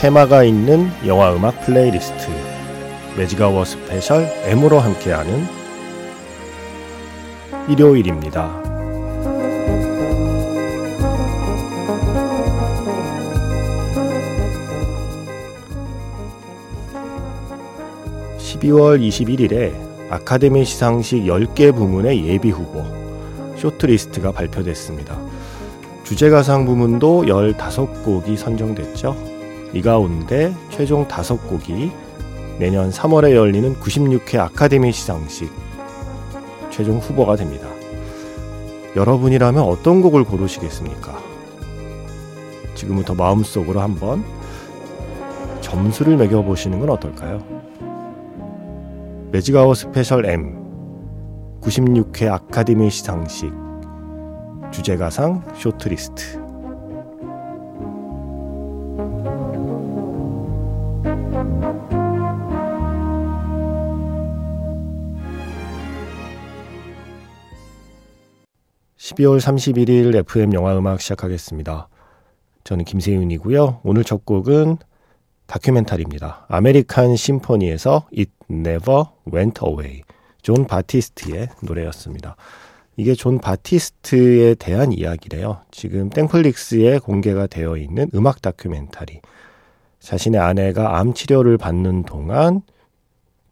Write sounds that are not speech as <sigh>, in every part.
테마가 있는 영화 음악 playlist Magic Hour Special M으로 함께하는 일요일입니다. 12월 21일에 아카데미 시상식 10개 부문의 예비 후보 shortlist가 발표됐습니다. 주제가상 부문도 15곡이 선정됐죠. 이 가운데 최종 5곡이 내년 3월에 열리는 96회 아카데미 시상식 최종 후보가 됩니다. 여러분이라면 어떤 곡을 고르시겠습니까? 지금부터 마음속으로 한번 점수를 매겨보시는 건 어떨까요? Magic Hour Special M 96회 아카데미 시상식 주제가상 shortlist 12월 31일 FM 영화 음악 시작하겠습니다. 저는 김세윤이고요. 오늘 첫 곡은 다큐멘터리입니다. American Symphony에서 It Never Went Away. 존 바티스트의 노래였습니다. 이게 존 바티스트에 대한 이야기래요. 지금 땡플릭스에 공개가 되어 있는 음악 다큐멘터리. 자신의 아내가 암 치료를 받는 동안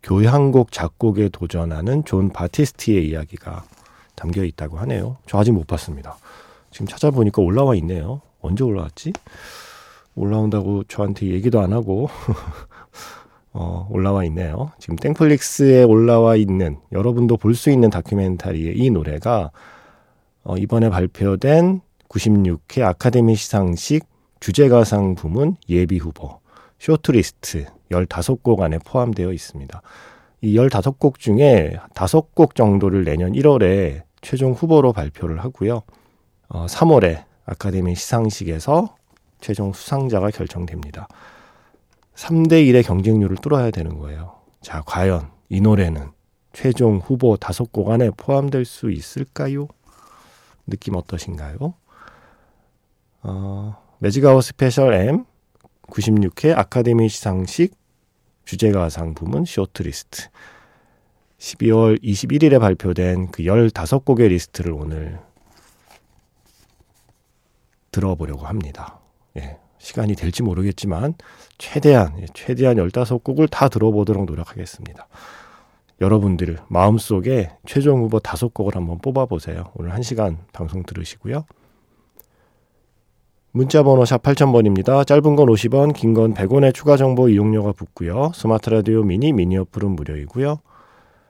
교향곡 작곡에 도전하는 존 바티스트의 이야기가 담겨 있다고 하네요. 저 아직 못 봤습니다. 지금 찾아보니까 올라와 있네요. 언제 올라왔지? 올라온다고 저한테 얘기도 안 하고 <laughs> 어, 올라와 있네요. 지금 땡플릭스에 올라와 있는 여러분도 볼 수 있는 다큐멘터리의 이 노래가 어, 이번에 발표된 96회 아카데미 시상식 주제가상 부문 예비 후보 쇼트리스트 15곡 안에 포함되어 있습니다. 이 15곡 중에 5곡 정도를 내년 1월에 최종 후보로 발표를 하고요. 어, 3월에 아카데미 시상식에서 최종 수상자가 결정됩니다. 3대 1의 경쟁률을 뚫어야 되는 거예요. 자, 과연 이 노래는 최종 후보 5곡 안에 포함될 수 있을까요? 느낌 어떠신가요? 어, Magic Hour Special M 96회 아카데미 시상식 주제가상 부문 shortlist 12월 21일에 발표된 그 15곡의 리스트를 오늘 들어보려고 합니다. 예, 시간이 될지 모르겠지만 최대한 예, 최대한 15곡을 다 들어보도록 노력하겠습니다. 여러분들 마음속에 최종 후보 5곡을 한번 뽑아 보세요. 오늘 1시간 방송 들으시고요. 문자 번호 샵 8000번입니다. 짧은 건 50원, 긴 건 100원의 추가 정보 이용료가 붙고요. 스마트 라디오 미니 미니 어플은 무료이고요.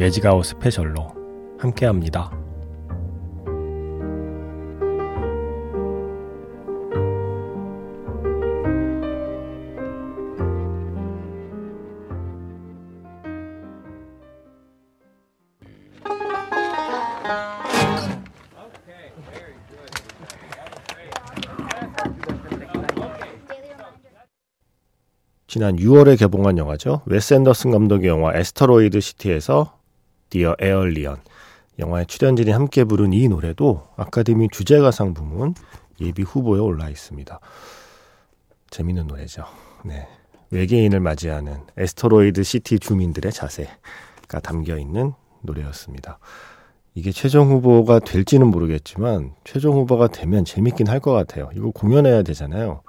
Magic Hour Special로 함께합니다. 지난 6월에 개봉한 영화죠. 웨스 앤더슨 감독의 영화 Asteroid City에서 Dear Alien 영화의 출연진이 함께 부른 이 노래도 아카데미 주제가상 부문 예비 후보에 올라 있습니다. 재밌는 노래죠. 네. 외계인을 맞이하는 Asteroid City 주민들의 자세가 담겨 있는 노래였습니다. 이게 최종 후보가 될지는 모르겠지만 최종 후보가 되면 재밌긴 할 것 같아요. 이거 공연해야 되잖아요.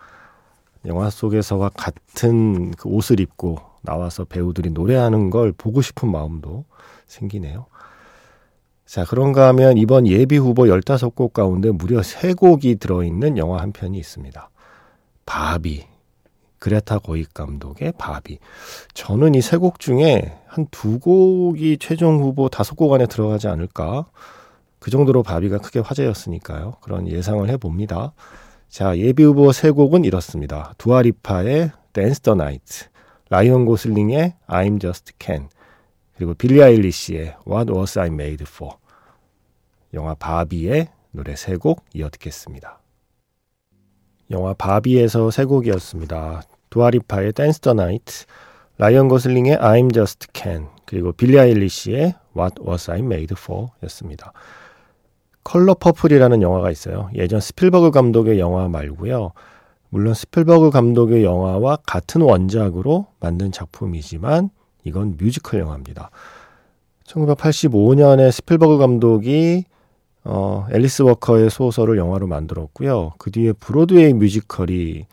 영화 속에서와 같은 그 옷을 입고 나와서 배우들이 노래하는 걸 보고 싶은 마음도 생기네요. 자, 그런가 하면 이번 예비 후보 15곡 가운데 무려 3곡이 들어있는 영화 한 편이 있습니다. 바비. 그레타 고익 감독의 바비. 저는 이 세 곡 중에 한 두 곡이 최종 후보 다섯 곡 안에 들어가지 않을까. 그 정도로 바비가 크게 화제였으니까요. 그런 예상을 해봅니다. 자, 예비 후보 세 곡은 이렇습니다. 두아리파의 Dance the Night, 라이언 고슬링의 I'm Just Ken, 그리고 빌리 아일리시의 What Was I Made For. 영화 바비의 노래 세 곡 이어 듣겠습니다. 영화 바비에서 세 곡이었습니다. 두아리파의 Dance the Night, 라이언 고슬링의 I'm Just Ken, 그리고 빌리 아일리시의 What Was I Made For 였습니다. Color Purple이라는 영화가 있어요. 예전 스필버그 감독의 영화 말고요. 물론 스필버그 감독의 영화와 같은 원작으로 만든 작품이지만 이건 뮤지컬 영화입니다. 1985년에 스필버그 감독이 어, 앨리스 워커의 소설을 영화로 만들었고요. 그 뒤에 브로드웨이 뮤지컬이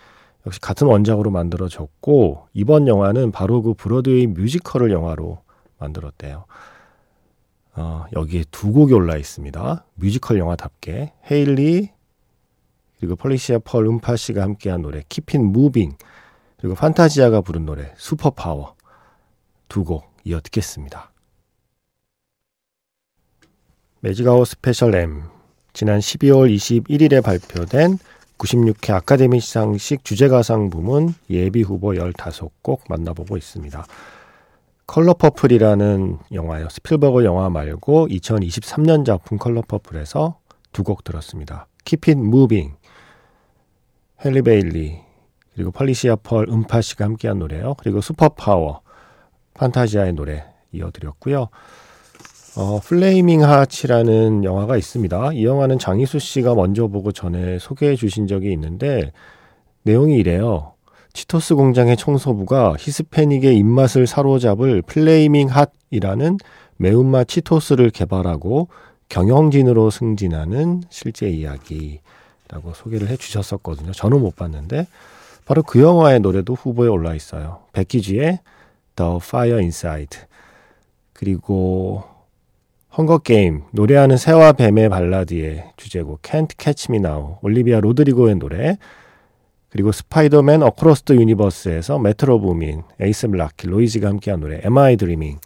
역시 같은 원작으로 만들어졌고 이번 영화는 바로 그 브로드웨이 뮤지컬을 영화로 만들었대요. 어, 여기에 두 곡이 올라 있습니다. 뮤지컬 영화답게 헤일리 그리고 펄리시아 펄 음파시가 함께한 노래 Keep It Moving 그리고 판타지아가 부른 노래 Superpower 두 곡 이어 듣겠습니다. Magic Hour Special M 지난 12월 21일에 발표된 96회 아카데미 시상식 주제가상 부문 예비 후보 15곡 만나보고 있습니다. Color Purple이라는 영화요. 스필버그 영화 말고 2023년 작품 Color Purple에서 두 곡 들었습니다. Keep It Moving, 핼리 베일리, 그리고 펄리시아 펄 음파시가 함께한 노래요. 그리고 Superpower, 판타지아의 노래 이어드렸고요. 어, Flamin' Hot이라는 영화가 있습니다. 이 영화는 장희수 씨가 먼저 보고 전에 소개해 주신 적이 있는데 내용이 이래요. 치토스 공장의 청소부가 히스패닉의 입맛을 사로잡을 Flamin' Hot이라는 매운맛 치토스를 개발하고 경영진으로 승진하는 실제 이야기라고 소개를 해 주셨었거든요. 저는 못 봤는데 바로 그 영화의 노래도 후보에 올라 있어요. 베키 지의 The Fire Inside 그리고 Hunger Game 노래하는 새와 뱀의 발라드의 주제곡 Can't Catch Me Now 올리비아 로드리고의 노래 그리고 스파이더맨 Across the Universe에서 Metro Boomin A$AP Rocky Roisee가 함께한 노래 Am I Dreaming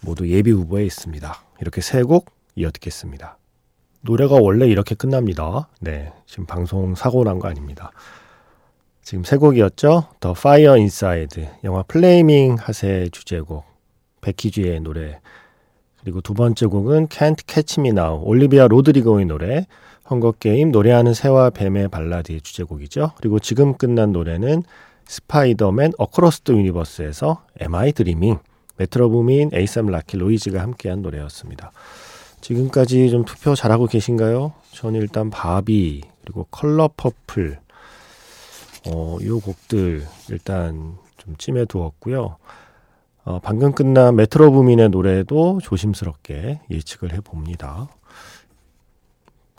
모두 예비 후보에 있습니다. 이렇게 세 곡 이어 듣겠습니다. 노래가 원래 이렇게 끝납니다. 네, 지금 방송 사고 난 거 아닙니다. 지금 세 곡이었죠. The Fire Inside 영화 Flamin' Hot의 주제곡 Becky G의 노래 그리고 두 번째 곡은 Can't Catch Me Now, 올리비아 로드리고의 노래, 헝거 게임 노래하는 새와 뱀의 발라드의 주제곡이죠. 그리고 지금 끝난 노래는 스파이더맨 Across the Universe에서 Am I Dreaming, Metro Boomin, A$AP Rocky, Roisee가 함께한 노래였습니다. 지금까지 좀 투표 잘하고 계신가요? 저는 일단 바비, 그리고 Color Purple, 어, 요 곡들 일단 좀 찜해 두었고요. 어, 방금 끝난 Metro Boomin의 노래도 조심스럽게 예측을 해봅니다.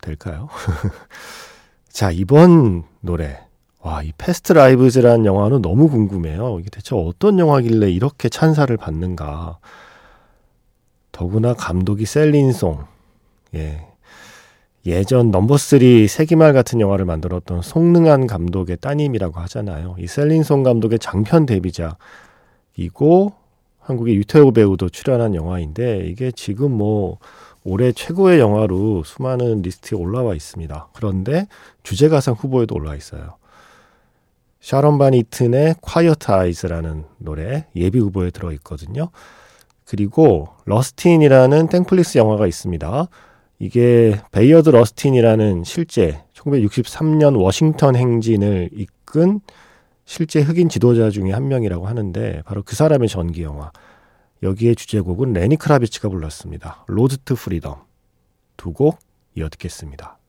될까요? <laughs> 자, 이번 노래. 와, 이 패스트 라이브즈라는 영화는 너무 궁금해요. 이게 대체 어떤 영화길래 이렇게 찬사를 받는가. 더구나 감독이 셀린송. 예. 예전 넘버3 세기말 같은 영화를 만들었던 송능한 감독의 따님이라고 하잖아요. 이 셀린송 감독의 장편 데뷔작이고 한국의 유태호 배우도 출연한 영화인데 이게 지금 뭐 올해 최고의 영화로 수많은 리스트에 올라와 있습니다. 그런데 주제가상 후보에도 올라와 있어요. Sharon Van Etten의 quiet eyes라는 노래 예비 후보에 들어 있거든요. 그리고 러스틴이라는 땡플릭스 영화가 있습니다. 이게 베이어드 러스틴이라는 실제 1963년 워싱턴 행진을 이끈 실제 흑인 지도자 중에 한 명이라고 하는데 바로 그 사람의 전기 영화. 여기에 주제곡은 레니 크라비츠가 불렀습니다. 로드 투 프리덤. 두 곡 이어 듣겠습니다.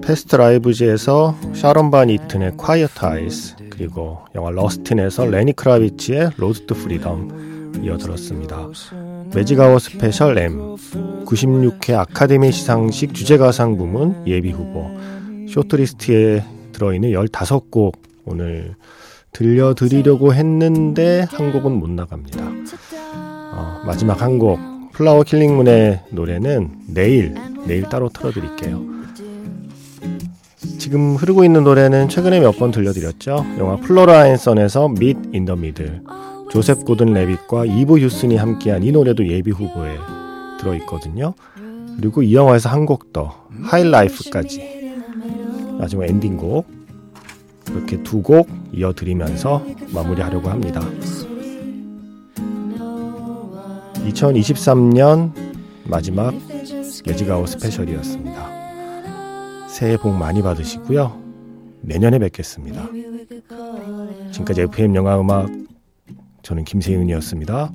Past Lives에서 Sharon Van Etten의 Quiet Eyes 그리고 영화 러스틴에서 Lenny Kravitz의 Road to Freedom 이어들었습니다. Magic Hour Special M 96회 아카데미 시상식 주제가상 부문 예비 후보 shortlist에 들어있는 15곡 오늘 들려드리려고 했는데 한 곡은 못 나갑니다. 어, 마지막 한 곡 Flower Killing Moon의 노래는 내일 내일 따로 틀어드릴게요. 지금 흐르고 있는 노래는 최근에 몇 번 들려드렸죠. 영화 Flora and Son에서 Meet in the Middle 조셉 고든 레빗과 이브 휴슨이 함께한 이 노래도 예비 후보에 들어있거든요. 그리고 이 영화에서 한 곡 더 High Life까지 마지막 엔딩곡 이렇게 두 곡 이어드리면서 마무리하려고 합니다. 2023년 마지막 매직아웃 스페셜이었습니다. 새해 복 많이 받으시고요. 내년에 뵙겠습니다. 지금까지 FM 영화 음악 저는 김세윤이었습니다.